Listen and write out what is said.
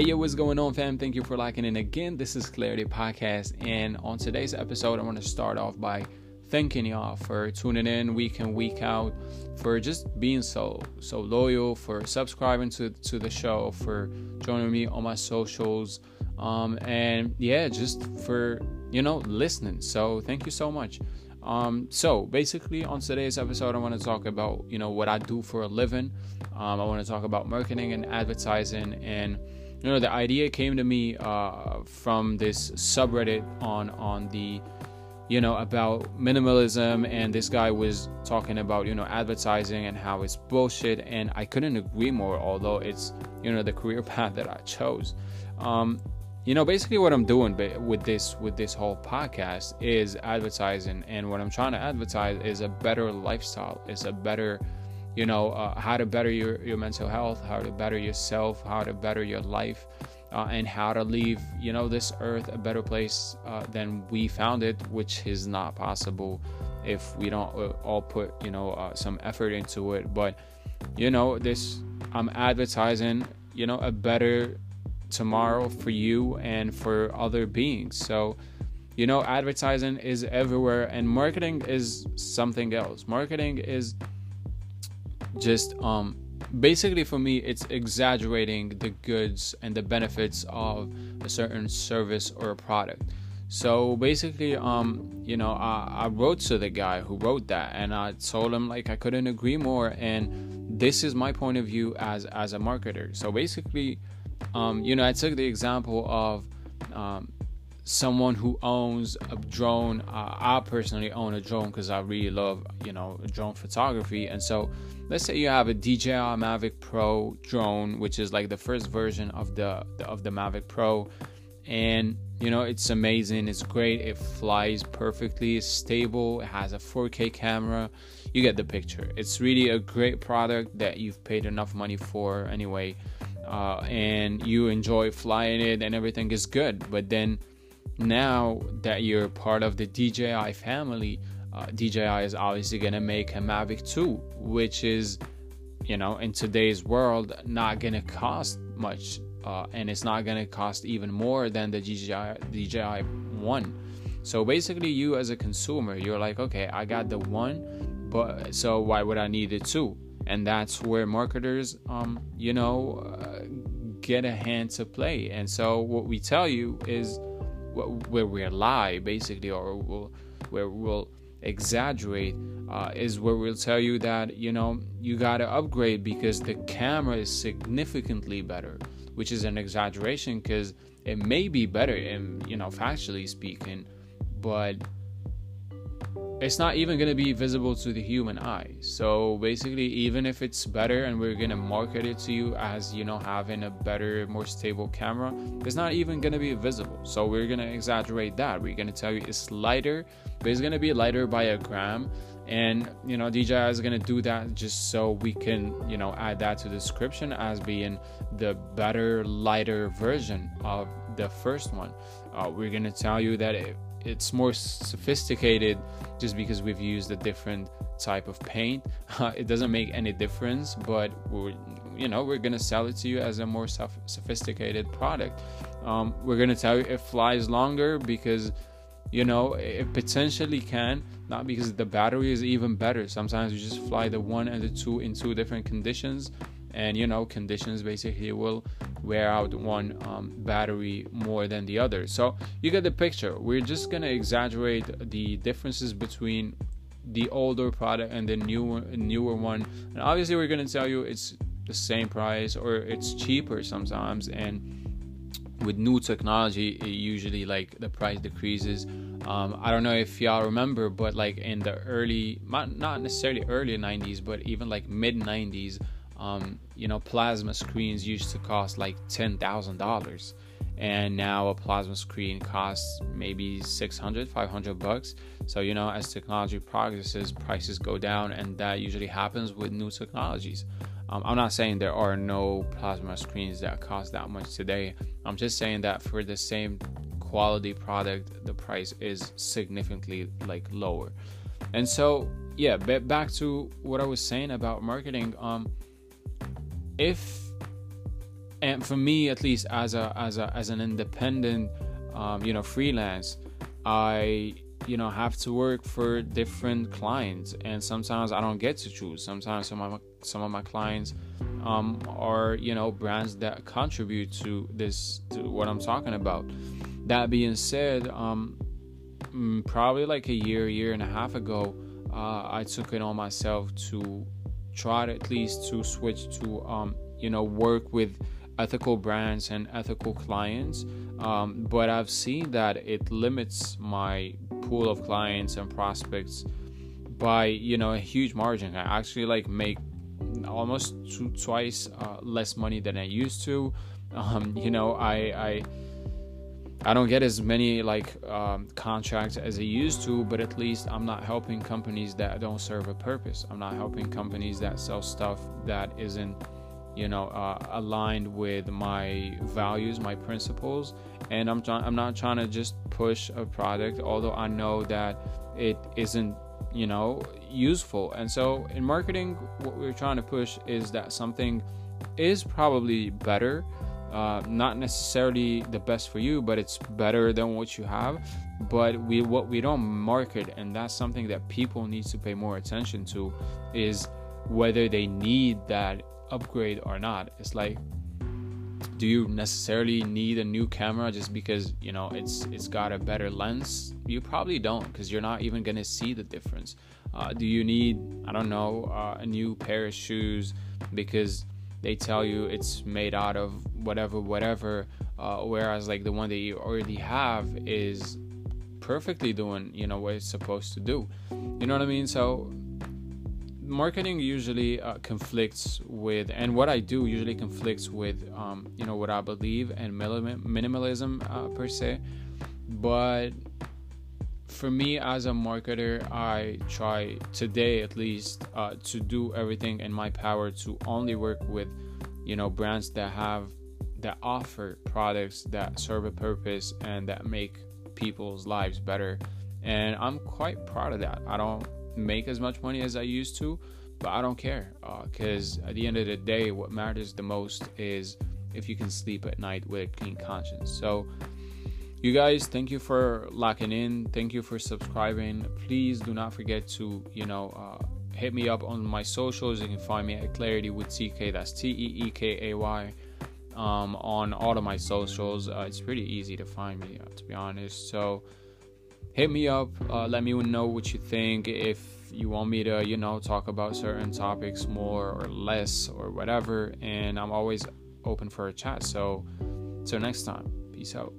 Hey, yo, what's going on, fam? Thank you for liking in again. This is Clarity Podcast, and on today's episode, I want to start off by thanking y'all for tuning in week in, week out, for just being so so loyal, for subscribing to to the show, for joining me on my socials, um, and yeah, just for you know listening. So thank you so much. Um, so basically, on today's episode, I want to talk about you know what I do for a living. Um, I want to talk about marketing and advertising, and you know the idea came to me uh, from this subreddit on on the you know about minimalism, and this guy was talking about you know advertising and how it's bullshit, and I couldn't agree more. Although it's you know the career path that I chose. Um, you know basically what i'm doing with this with this whole podcast is advertising and what i'm trying to advertise is a better lifestyle it's a better you know uh, how to better your, your mental health how to better yourself how to better your life uh, and how to leave you know this earth a better place uh, than we found it which is not possible if we don't uh, all put you know uh, some effort into it but you know this i'm advertising you know a better tomorrow for you and for other beings. So, you know, advertising is everywhere and marketing is something else. Marketing is just um basically for me it's exaggerating the goods and the benefits of a certain service or a product. So basically, um, you know, I, I wrote to the guy who wrote that, and I told him like I couldn't agree more. And this is my point of view as as a marketer. So basically, um, you know, I took the example of um, someone who owns a drone. Uh, I personally own a drone because I really love, you know, drone photography. And so, let's say you have a DJI Mavic Pro drone, which is like the first version of the of the Mavic Pro, and you know it's amazing. It's great. It flies perfectly. It's stable. It has a 4K camera. You get the picture. It's really a great product that you've paid enough money for anyway uh, and you enjoy flying it and everything is good. But then now that you're part of the DJI family, uh, DJI is obviously going to make a Mavic 2, which is, you know, in today's world, not going to cost much. Uh, and it's not going to cost even more than the DJI, DJI 1. So basically, you as a consumer, you're like, okay, I got the one, but so why would I need it two? and that's where marketers um you know uh, get a hand to play and so what we tell you is where we lie basically or we'll, where we'll exaggerate uh, is where we'll tell you that you know you got to upgrade because the camera is significantly better which is an exaggeration because it may be better in you know factually speaking but it's not even going to be visible to the human eye. So basically, even if it's better and we're going to market it to you as, you know, having a better, more stable camera, it's not even going to be visible. So we're going to exaggerate that. We're going to tell you it's lighter, but it's going to be lighter by a gram. And, you know, DJI is going to do that just so we can, you know, add that to the description as being the better, lighter version of the first one. Uh, we're going to tell you that it, it's more sophisticated just because we've used a different type of paint. Uh, it doesn't make any difference, but we're you know we're gonna sell it to you as a more sophisticated product. Um, we're gonna tell you it flies longer because you know it potentially can not because the battery is even better sometimes you just fly the one and the two in two different conditions and you know conditions basically will wear out one um, battery more than the other. So you get the picture. We're just gonna exaggerate the differences between the older product and the newer newer one. And obviously we're gonna tell you it's the same price or it's cheaper sometimes. And with new technology it usually like the price decreases. Um, i don't know if y'all remember but like in the early not necessarily early 90s but even like mid 90s um, you know, plasma screens used to cost like ten thousand dollars, and now a plasma screen costs maybe 600, 500 bucks. So you know, as technology progresses, prices go down, and that usually happens with new technologies. Um, I'm not saying there are no plasma screens that cost that much today. I'm just saying that for the same quality product, the price is significantly like lower. And so, yeah, back to what I was saying about marketing. Um, if and for me at least as a as a as an independent um, you know freelance i you know have to work for different clients. And sometimes i don't get to choose. Sometimes some of my, some of my clients um, are you know brands that contribute to this to what i'm talking about. That being said um, mm, probably like a year year and a half ago uh, i took it on myself to try at least to switch to um, you know work with ethical brands and ethical clients um, but i've seen that it limits my pool of clients and prospects by you know a huge margin. I actually like make almost two, twice uh, less money than i used to. Um, you know i i I don't get as many like um, contracts as I used to, but at least I'm not helping companies that don't serve a purpose. I'm not helping companies that sell stuff that isn't you know uh, aligned with my values my principles and i'm trying i'm not trying to just push a product although i know that it isn't you know useful and so in marketing what we're trying to push is that something is probably better uh, not necessarily the best for you but it's better than what you have. But we what we don't market and that's something that people need to pay more attention to is whether they need that upgrade or not. It's like do you necessarily need a new camera just because you know it's it's got a better lens? You probably don't because you're not even gonna see the difference. Uh, do you need i don't know uh, a new pair of shoes because they tell you it's made out of whatever whatever uh, whereas like the one that you already have is perfectly doing you know what it's supposed to do you know what i mean so marketing usually uh, conflicts with, and what I do usually conflicts with, um, you know, what I believe and minimalism uh, per se. But for me as a marketer, I try today at least uh, to do everything in my power to only work with, you know, brands that have that offer products that serve a purpose and that make people's lives better. And I'm quite proud of that. I don't make as much money as I used to, but I don't care because uh, at the end of the day, what matters the most is if you can sleep at night with a clean conscience. So, you guys, thank you for locking in. Thank you for subscribing. Please do not forget to, you know, uh, hit me up on my socials. You can find me at Clarity with Teekay. That's T E E K A Y. Um, on all of my socials, uh, it's pretty easy to find me, uh, to be honest. So, hit me up. Uh, let me know what you think. If you want me to, you know, talk about certain topics more or less or whatever. And I'm always open for a chat. So, till next time, peace out.